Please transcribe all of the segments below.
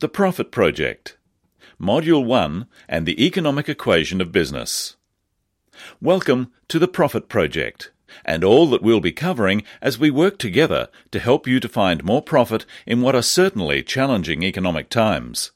The Profit Project, Module 1 and the Economic Equation of Business. Welcome to the Profit Project and all that we'll be covering as we work together to help you to find more profit in what are certainly challenging economic times.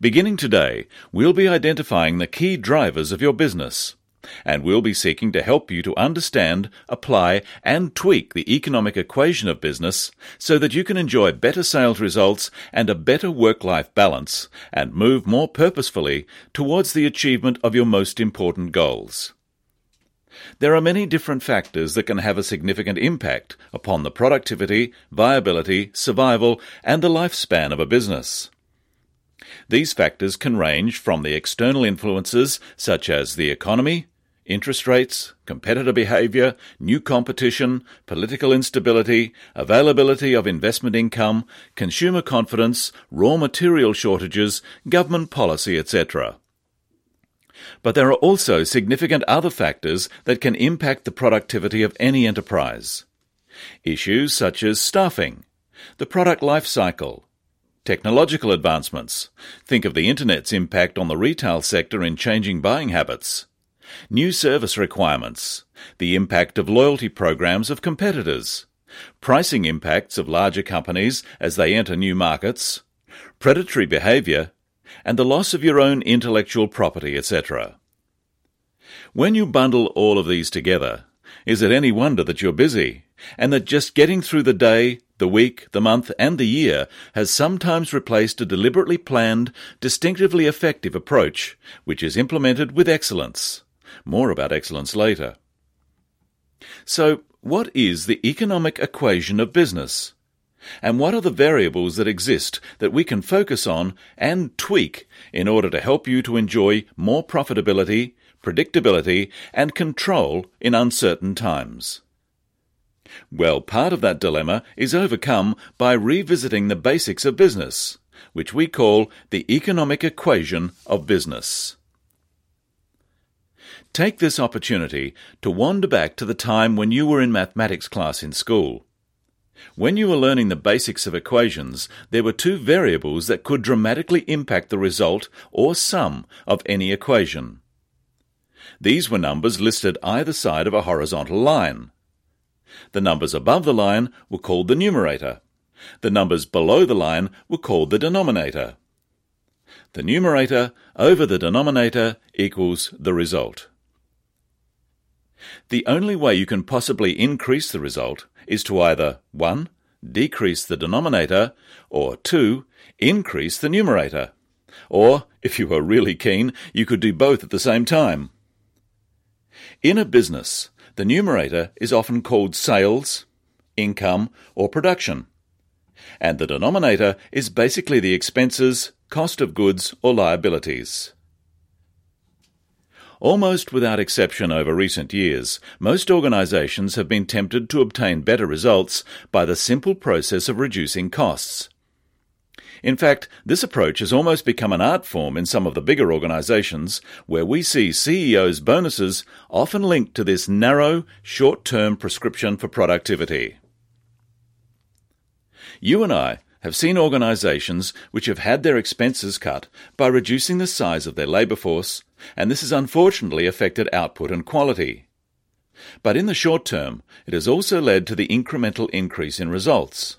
Beginning today, we'll be identifying the key drivers of your business and we'll be seeking to help you to understand, apply, and tweak the economic equation of business so that you can enjoy better sales results and a better work life balance and move more purposefully towards the achievement of your most important goals. There are many different factors that can have a significant impact upon the productivity, viability, survival, and the lifespan of a business. These factors can range from the external influences such as the economy, interest rates, competitor behavior, new competition, political instability, availability of investment income, consumer confidence, raw material shortages, government policy, etc. But there are also significant other factors that can impact the productivity of any enterprise. Issues such as staffing, the product life cycle, technological advancements. Think of the Internet's impact on the retail sector in changing buying habits new service requirements, the impact of loyalty programs of competitors, pricing impacts of larger companies as they enter new markets, predatory behavior, and the loss of your own intellectual property, etc. When you bundle all of these together, is it any wonder that you're busy, and that just getting through the day, the week, the month, and the year has sometimes replaced a deliberately planned, distinctively effective approach, which is implemented with excellence? More about excellence later. So, what is the economic equation of business? And what are the variables that exist that we can focus on and tweak in order to help you to enjoy more profitability, predictability, and control in uncertain times? Well, part of that dilemma is overcome by revisiting the basics of business, which we call the economic equation of business. Take this opportunity to wander back to the time when you were in mathematics class in school. When you were learning the basics of equations, there were two variables that could dramatically impact the result or sum of any equation. These were numbers listed either side of a horizontal line. The numbers above the line were called the numerator. The numbers below the line were called the denominator. The numerator over the denominator equals the result. The only way you can possibly increase the result is to either 1. decrease the denominator, or 2. increase the numerator. Or, if you were really keen, you could do both at the same time. In a business, the numerator is often called sales, income, or production. And the denominator is basically the expenses, cost of goods, or liabilities. Almost without exception over recent years, most organizations have been tempted to obtain better results by the simple process of reducing costs. In fact, this approach has almost become an art form in some of the bigger organizations, where we see CEOs' bonuses often linked to this narrow, short term prescription for productivity. You and I have seen organizations which have had their expenses cut by reducing the size of their labor force, and this has unfortunately affected output and quality. But in the short term, it has also led to the incremental increase in results.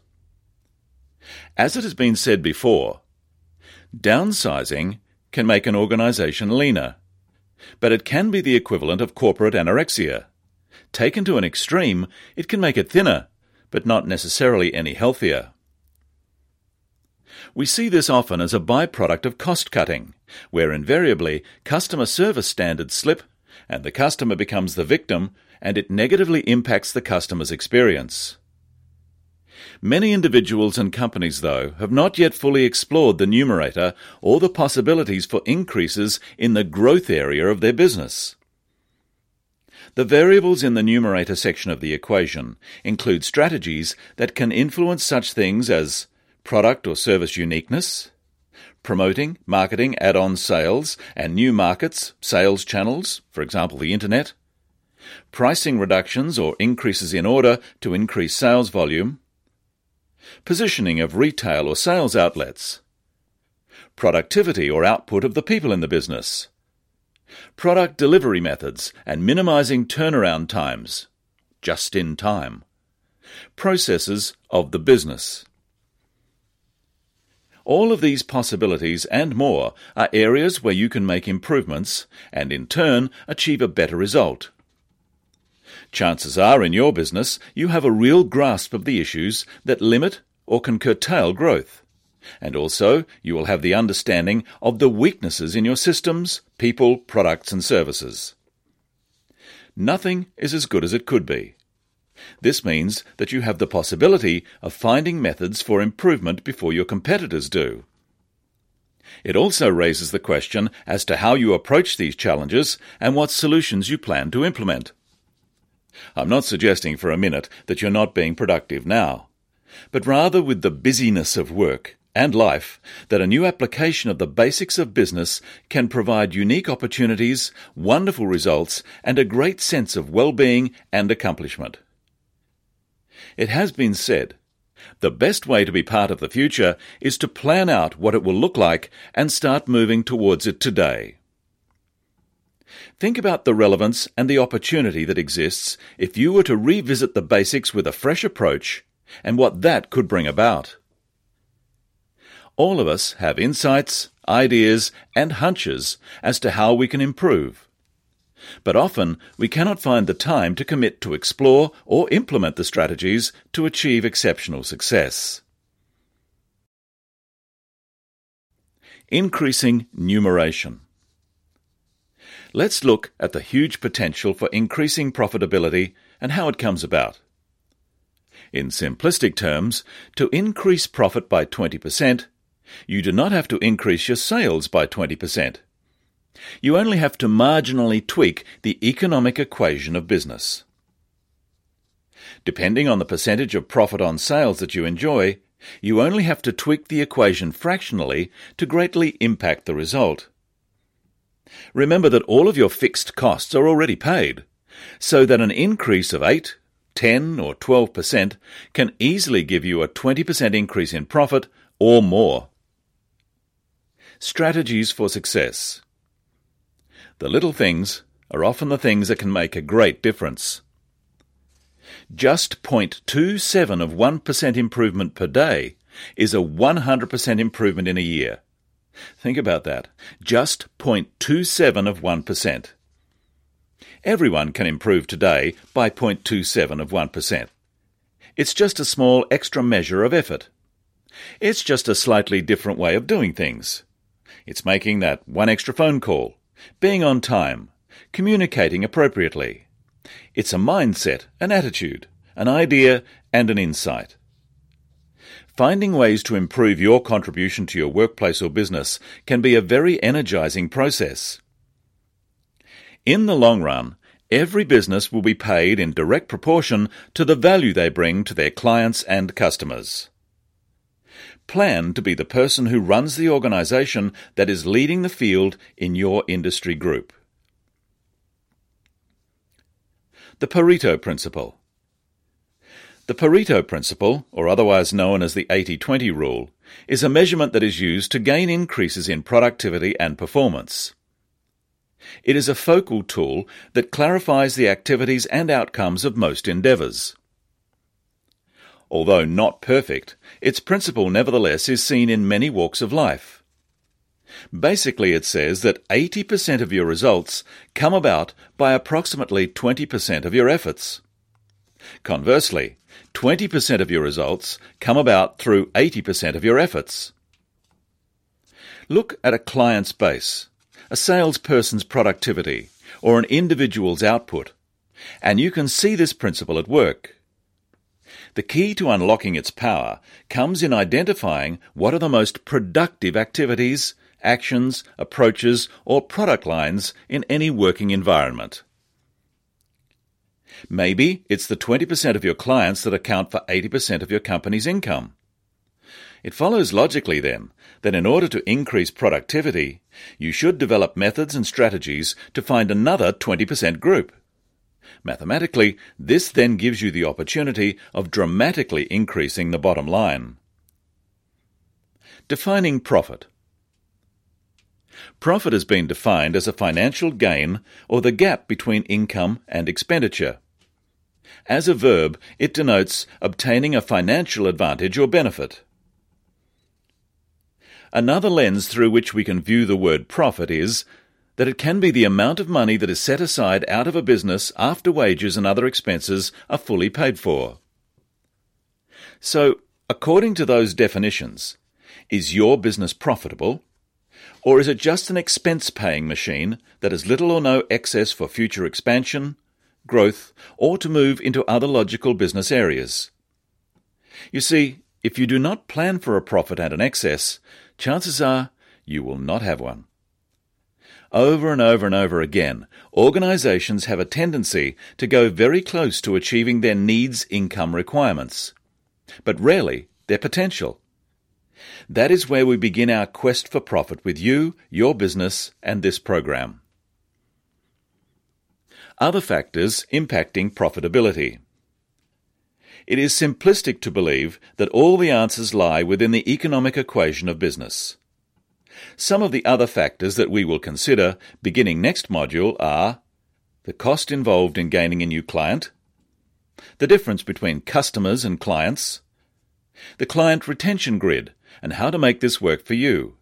As it has been said before, downsizing can make an organization leaner, but it can be the equivalent of corporate anorexia. Taken to an extreme, it can make it thinner, but not necessarily any healthier. We see this often as a byproduct of cost cutting, where invariably customer service standards slip and the customer becomes the victim and it negatively impacts the customer's experience. Many individuals and companies, though, have not yet fully explored the numerator or the possibilities for increases in the growth area of their business. The variables in the numerator section of the equation include strategies that can influence such things as product or service uniqueness, promoting, marketing, add on sales, and new markets, sales channels, for example, the Internet, pricing reductions or increases in order to increase sales volume, positioning of retail or sales outlets, productivity or output of the people in the business, product delivery methods and minimizing turnaround times, just in time, processes of the business. All of these possibilities and more are areas where you can make improvements and in turn achieve a better result. Chances are in your business you have a real grasp of the issues that limit or can curtail growth. And also, you will have the understanding of the weaknesses in your systems, people, products, and services. Nothing is as good as it could be. This means that you have the possibility of finding methods for improvement before your competitors do. It also raises the question as to how you approach these challenges and what solutions you plan to implement. I'm not suggesting for a minute that you're not being productive now, but rather with the busyness of work and life that a new application of the basics of business can provide unique opportunities, wonderful results, and a great sense of well-being and accomplishment. It has been said, the best way to be part of the future is to plan out what it will look like and start moving towards it today. Think about the relevance and the opportunity that exists if you were to revisit the basics with a fresh approach and what that could bring about. All of us have insights, ideas, and hunches as to how we can improve. But often we cannot find the time to commit to explore or implement the strategies to achieve exceptional success. Increasing numeration. Let's look at the huge potential for increasing profitability and how it comes about. In simplistic terms, to increase profit by 20%, you do not have to increase your sales by 20%. You only have to marginally tweak the economic equation of business. Depending on the percentage of profit on sales that you enjoy, you only have to tweak the equation fractionally to greatly impact the result. Remember that all of your fixed costs are already paid, so that an increase of 8, 10, or 12% can easily give you a 20% increase in profit or more. Strategies for success. The little things are often the things that can make a great difference. Just 0.27 of 1% improvement per day is a 100% improvement in a year. Think about that. Just 0.27 of 1%. Everyone can improve today by 0.27 of 1%. It's just a small extra measure of effort. It's just a slightly different way of doing things. It's making that one extra phone call, being on time, communicating appropriately. It's a mindset, an attitude, an idea, and an insight. Finding ways to improve your contribution to your workplace or business can be a very energizing process. In the long run, every business will be paid in direct proportion to the value they bring to their clients and customers. Plan to be the person who runs the organization that is leading the field in your industry group. The Pareto Principle the Pareto principle, or otherwise known as the 80-20 rule, is a measurement that is used to gain increases in productivity and performance. It is a focal tool that clarifies the activities and outcomes of most endeavours. Although not perfect, its principle nevertheless is seen in many walks of life. Basically, it says that 80% of your results come about by approximately 20% of your efforts. Conversely, 20% of your results come about through 80% of your efforts. Look at a client's base, a salesperson's productivity, or an individual's output, and you can see this principle at work. The key to unlocking its power comes in identifying what are the most productive activities, actions, approaches, or product lines in any working environment. Maybe it's the 20% of your clients that account for 80% of your company's income. It follows logically, then, that in order to increase productivity, you should develop methods and strategies to find another 20% group. Mathematically, this then gives you the opportunity of dramatically increasing the bottom line. Defining profit. Profit has been defined as a financial gain or the gap between income and expenditure. As a verb, it denotes obtaining a financial advantage or benefit. Another lens through which we can view the word profit is that it can be the amount of money that is set aside out of a business after wages and other expenses are fully paid for. So, according to those definitions, is your business profitable? Or is it just an expense paying machine that has little or no excess for future expansion, growth, or to move into other logical business areas? You see, if you do not plan for a profit and an excess, chances are you will not have one. Over and over and over again, organizations have a tendency to go very close to achieving their needs income requirements, but rarely their potential. That is where we begin our quest for profit with you, your business, and this program. Other factors impacting profitability. It is simplistic to believe that all the answers lie within the economic equation of business. Some of the other factors that we will consider beginning next module are the cost involved in gaining a new client, the difference between customers and clients, the client retention grid and how to make this work for you,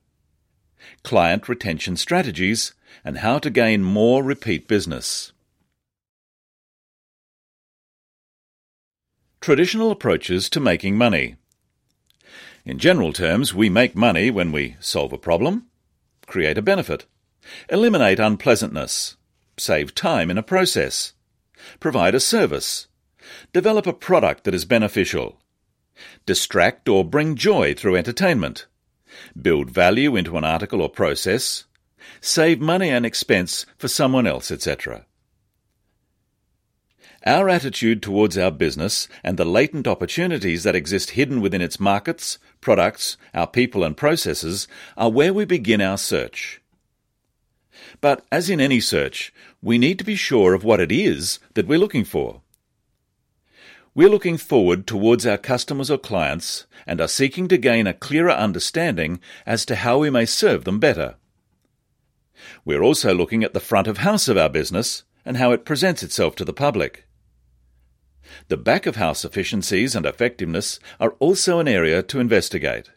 client retention strategies, and how to gain more repeat business. Traditional approaches to making money. In general terms, we make money when we solve a problem, create a benefit, eliminate unpleasantness, save time in a process, provide a service, develop a product that is beneficial, distract or bring joy through entertainment, build value into an article or process, save money and expense for someone else, etc. Our attitude towards our business and the latent opportunities that exist hidden within its markets, products, our people and processes are where we begin our search. But as in any search, we need to be sure of what it is that we're looking for. We're looking forward towards our customers or clients and are seeking to gain a clearer understanding as to how we may serve them better. We're also looking at the front of house of our business and how it presents itself to the public. The back of house efficiencies and effectiveness are also an area to investigate.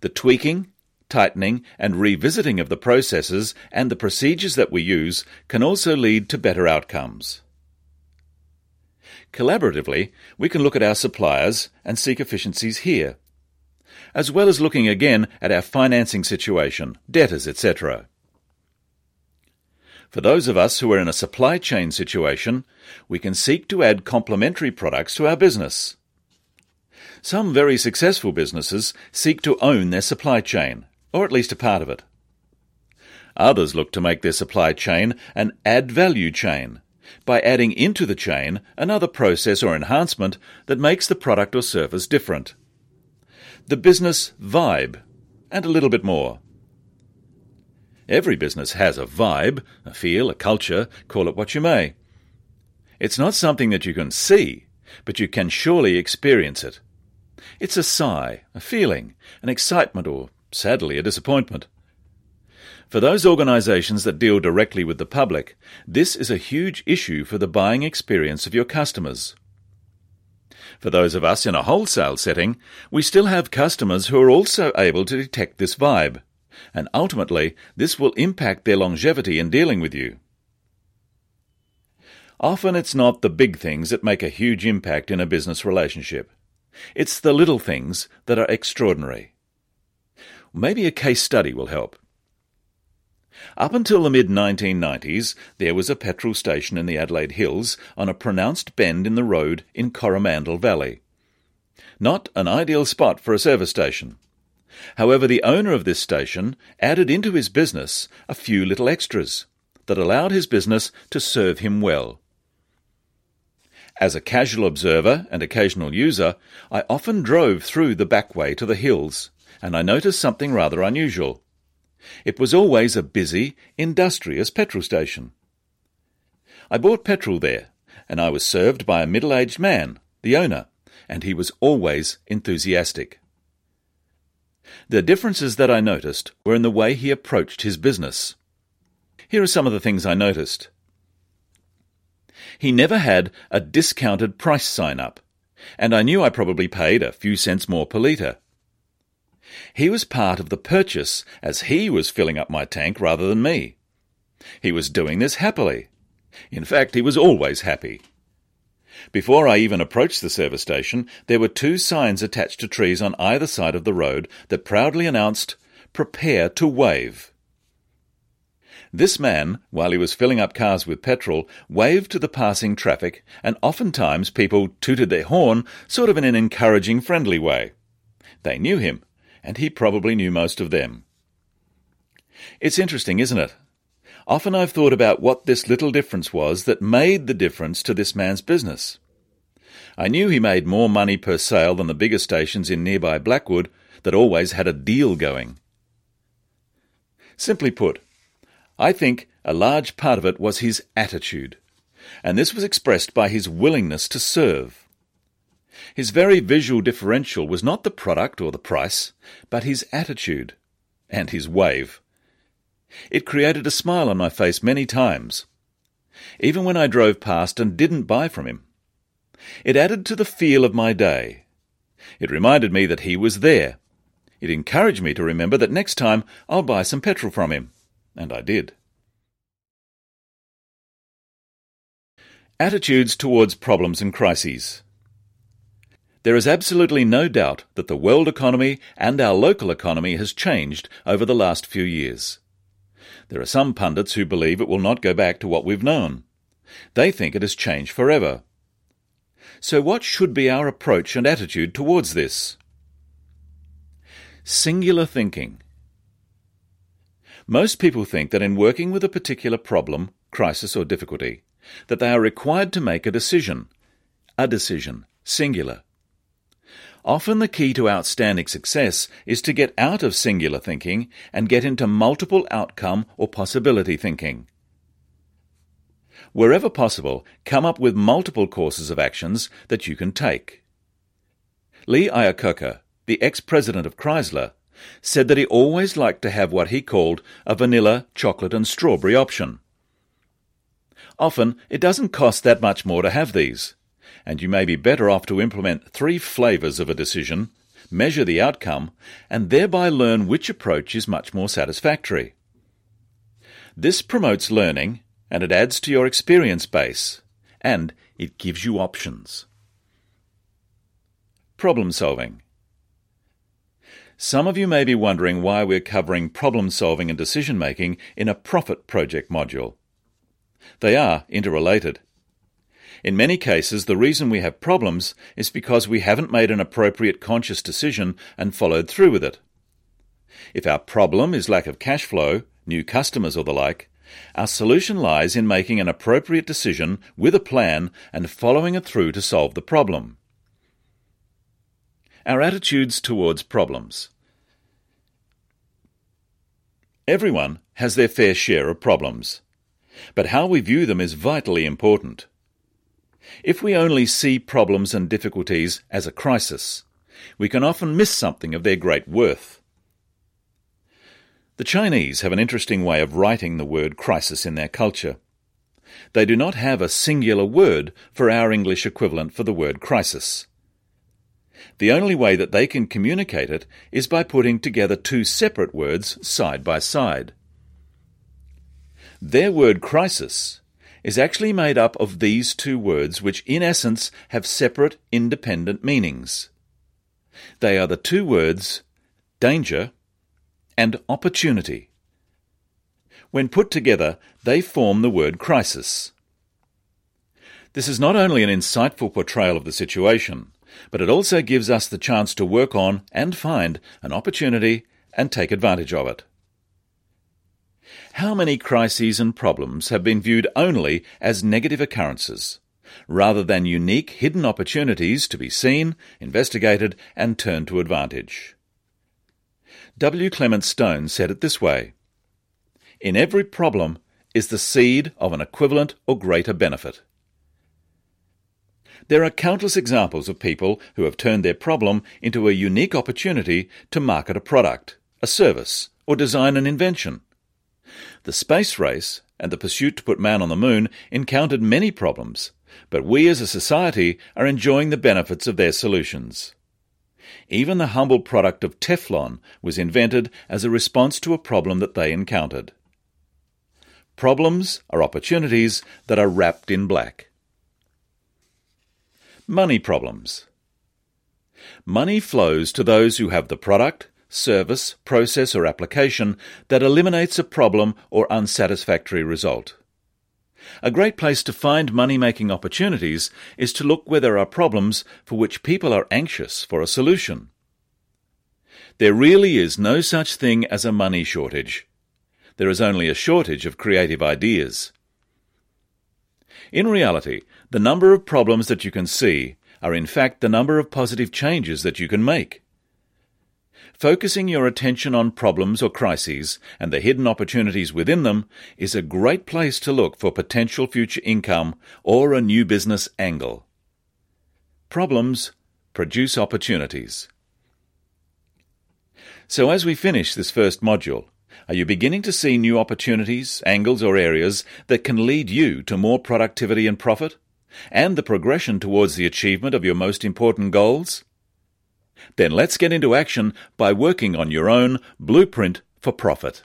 The tweaking, tightening, and revisiting of the processes and the procedures that we use can also lead to better outcomes. Collaboratively, we can look at our suppliers and seek efficiencies here, as well as looking again at our financing situation, debtors, etc. For those of us who are in a supply chain situation, we can seek to add complementary products to our business. Some very successful businesses seek to own their supply chain, or at least a part of it. Others look to make their supply chain an add value chain by adding into the chain another process or enhancement that makes the product or service different. The business vibe, and a little bit more. Every business has a vibe, a feel, a culture, call it what you may. It's not something that you can see, but you can surely experience it. It's a sigh, a feeling, an excitement, or sadly, a disappointment. For those organizations that deal directly with the public, this is a huge issue for the buying experience of your customers. For those of us in a wholesale setting, we still have customers who are also able to detect this vibe and ultimately this will impact their longevity in dealing with you. Often it's not the big things that make a huge impact in a business relationship. It's the little things that are extraordinary. Maybe a case study will help. Up until the mid 1990s, there was a petrol station in the Adelaide Hills on a pronounced bend in the road in Coromandel Valley. Not an ideal spot for a service station. However, the owner of this station added into his business a few little extras that allowed his business to serve him well. As a casual observer and occasional user, I often drove through the back way to the hills, and I noticed something rather unusual. It was always a busy, industrious petrol station. I bought petrol there, and I was served by a middle aged man, the owner, and he was always enthusiastic. The differences that I noticed were in the way he approached his business. Here are some of the things I noticed. He never had a discounted price sign up, and I knew I probably paid a few cents more per litre. He was part of the purchase as he was filling up my tank rather than me. He was doing this happily. In fact, he was always happy. Before I even approached the service station, there were two signs attached to trees on either side of the road that proudly announced, Prepare to wave. This man, while he was filling up cars with petrol, waved to the passing traffic, and oftentimes people tooted their horn sort of in an encouraging, friendly way. They knew him, and he probably knew most of them. It's interesting, isn't it? Often I've thought about what this little difference was that made the difference to this man's business. I knew he made more money per sale than the bigger stations in nearby Blackwood that always had a deal going. Simply put, I think a large part of it was his attitude, and this was expressed by his willingness to serve. His very visual differential was not the product or the price, but his attitude and his wave. It created a smile on my face many times, even when I drove past and didn't buy from him. It added to the feel of my day. It reminded me that he was there. It encouraged me to remember that next time I'll buy some petrol from him. And I did. Attitudes towards problems and crises. There is absolutely no doubt that the world economy and our local economy has changed over the last few years. There are some pundits who believe it will not go back to what we've known. They think it has changed forever. So, what should be our approach and attitude towards this? Singular thinking. Most people think that in working with a particular problem, crisis, or difficulty, that they are required to make a decision. A decision, singular. Often the key to outstanding success is to get out of singular thinking and get into multiple outcome or possibility thinking. Wherever possible, come up with multiple courses of actions that you can take. Lee Iacocca, the ex-president of Chrysler, said that he always liked to have what he called a vanilla, chocolate, and strawberry option. Often, it doesn't cost that much more to have these, and you may be better off to implement three flavours of a decision, measure the outcome, and thereby learn which approach is much more satisfactory. This promotes learning, and it adds to your experience base, and it gives you options. Problem solving. Some of you may be wondering why we're covering problem solving and decision making in a profit project module. They are interrelated. In many cases, the reason we have problems is because we haven't made an appropriate conscious decision and followed through with it. If our problem is lack of cash flow, new customers, or the like, our solution lies in making an appropriate decision with a plan and following it through to solve the problem. Our attitudes towards problems. Everyone has their fair share of problems, but how we view them is vitally important. If we only see problems and difficulties as a crisis, we can often miss something of their great worth. The Chinese have an interesting way of writing the word crisis in their culture. They do not have a singular word for our English equivalent for the word crisis. The only way that they can communicate it is by putting together two separate words side by side. Their word crisis is actually made up of these two words, which in essence have separate, independent meanings. They are the two words danger and opportunity. When put together, they form the word crisis. This is not only an insightful portrayal of the situation, but it also gives us the chance to work on and find an opportunity and take advantage of it. How many crises and problems have been viewed only as negative occurrences, rather than unique hidden opportunities to be seen, investigated, and turned to advantage? W. Clement Stone said it this way In every problem is the seed of an equivalent or greater benefit. There are countless examples of people who have turned their problem into a unique opportunity to market a product, a service, or design an invention. The space race and the pursuit to put man on the moon encountered many problems, but we as a society are enjoying the benefits of their solutions. Even the humble product of Teflon was invented as a response to a problem that they encountered. Problems are opportunities that are wrapped in black. Money problems. Money flows to those who have the product, service, process, or application that eliminates a problem or unsatisfactory result. A great place to find money making opportunities is to look where there are problems for which people are anxious for a solution. There really is no such thing as a money shortage. There is only a shortage of creative ideas. In reality, the number of problems that you can see are in fact the number of positive changes that you can make. Focusing your attention on problems or crises and the hidden opportunities within them is a great place to look for potential future income or a new business angle. Problems produce opportunities. So, as we finish this first module, are you beginning to see new opportunities, angles, or areas that can lead you to more productivity and profit, and the progression towards the achievement of your most important goals? Then let's get into action by working on your own blueprint for profit.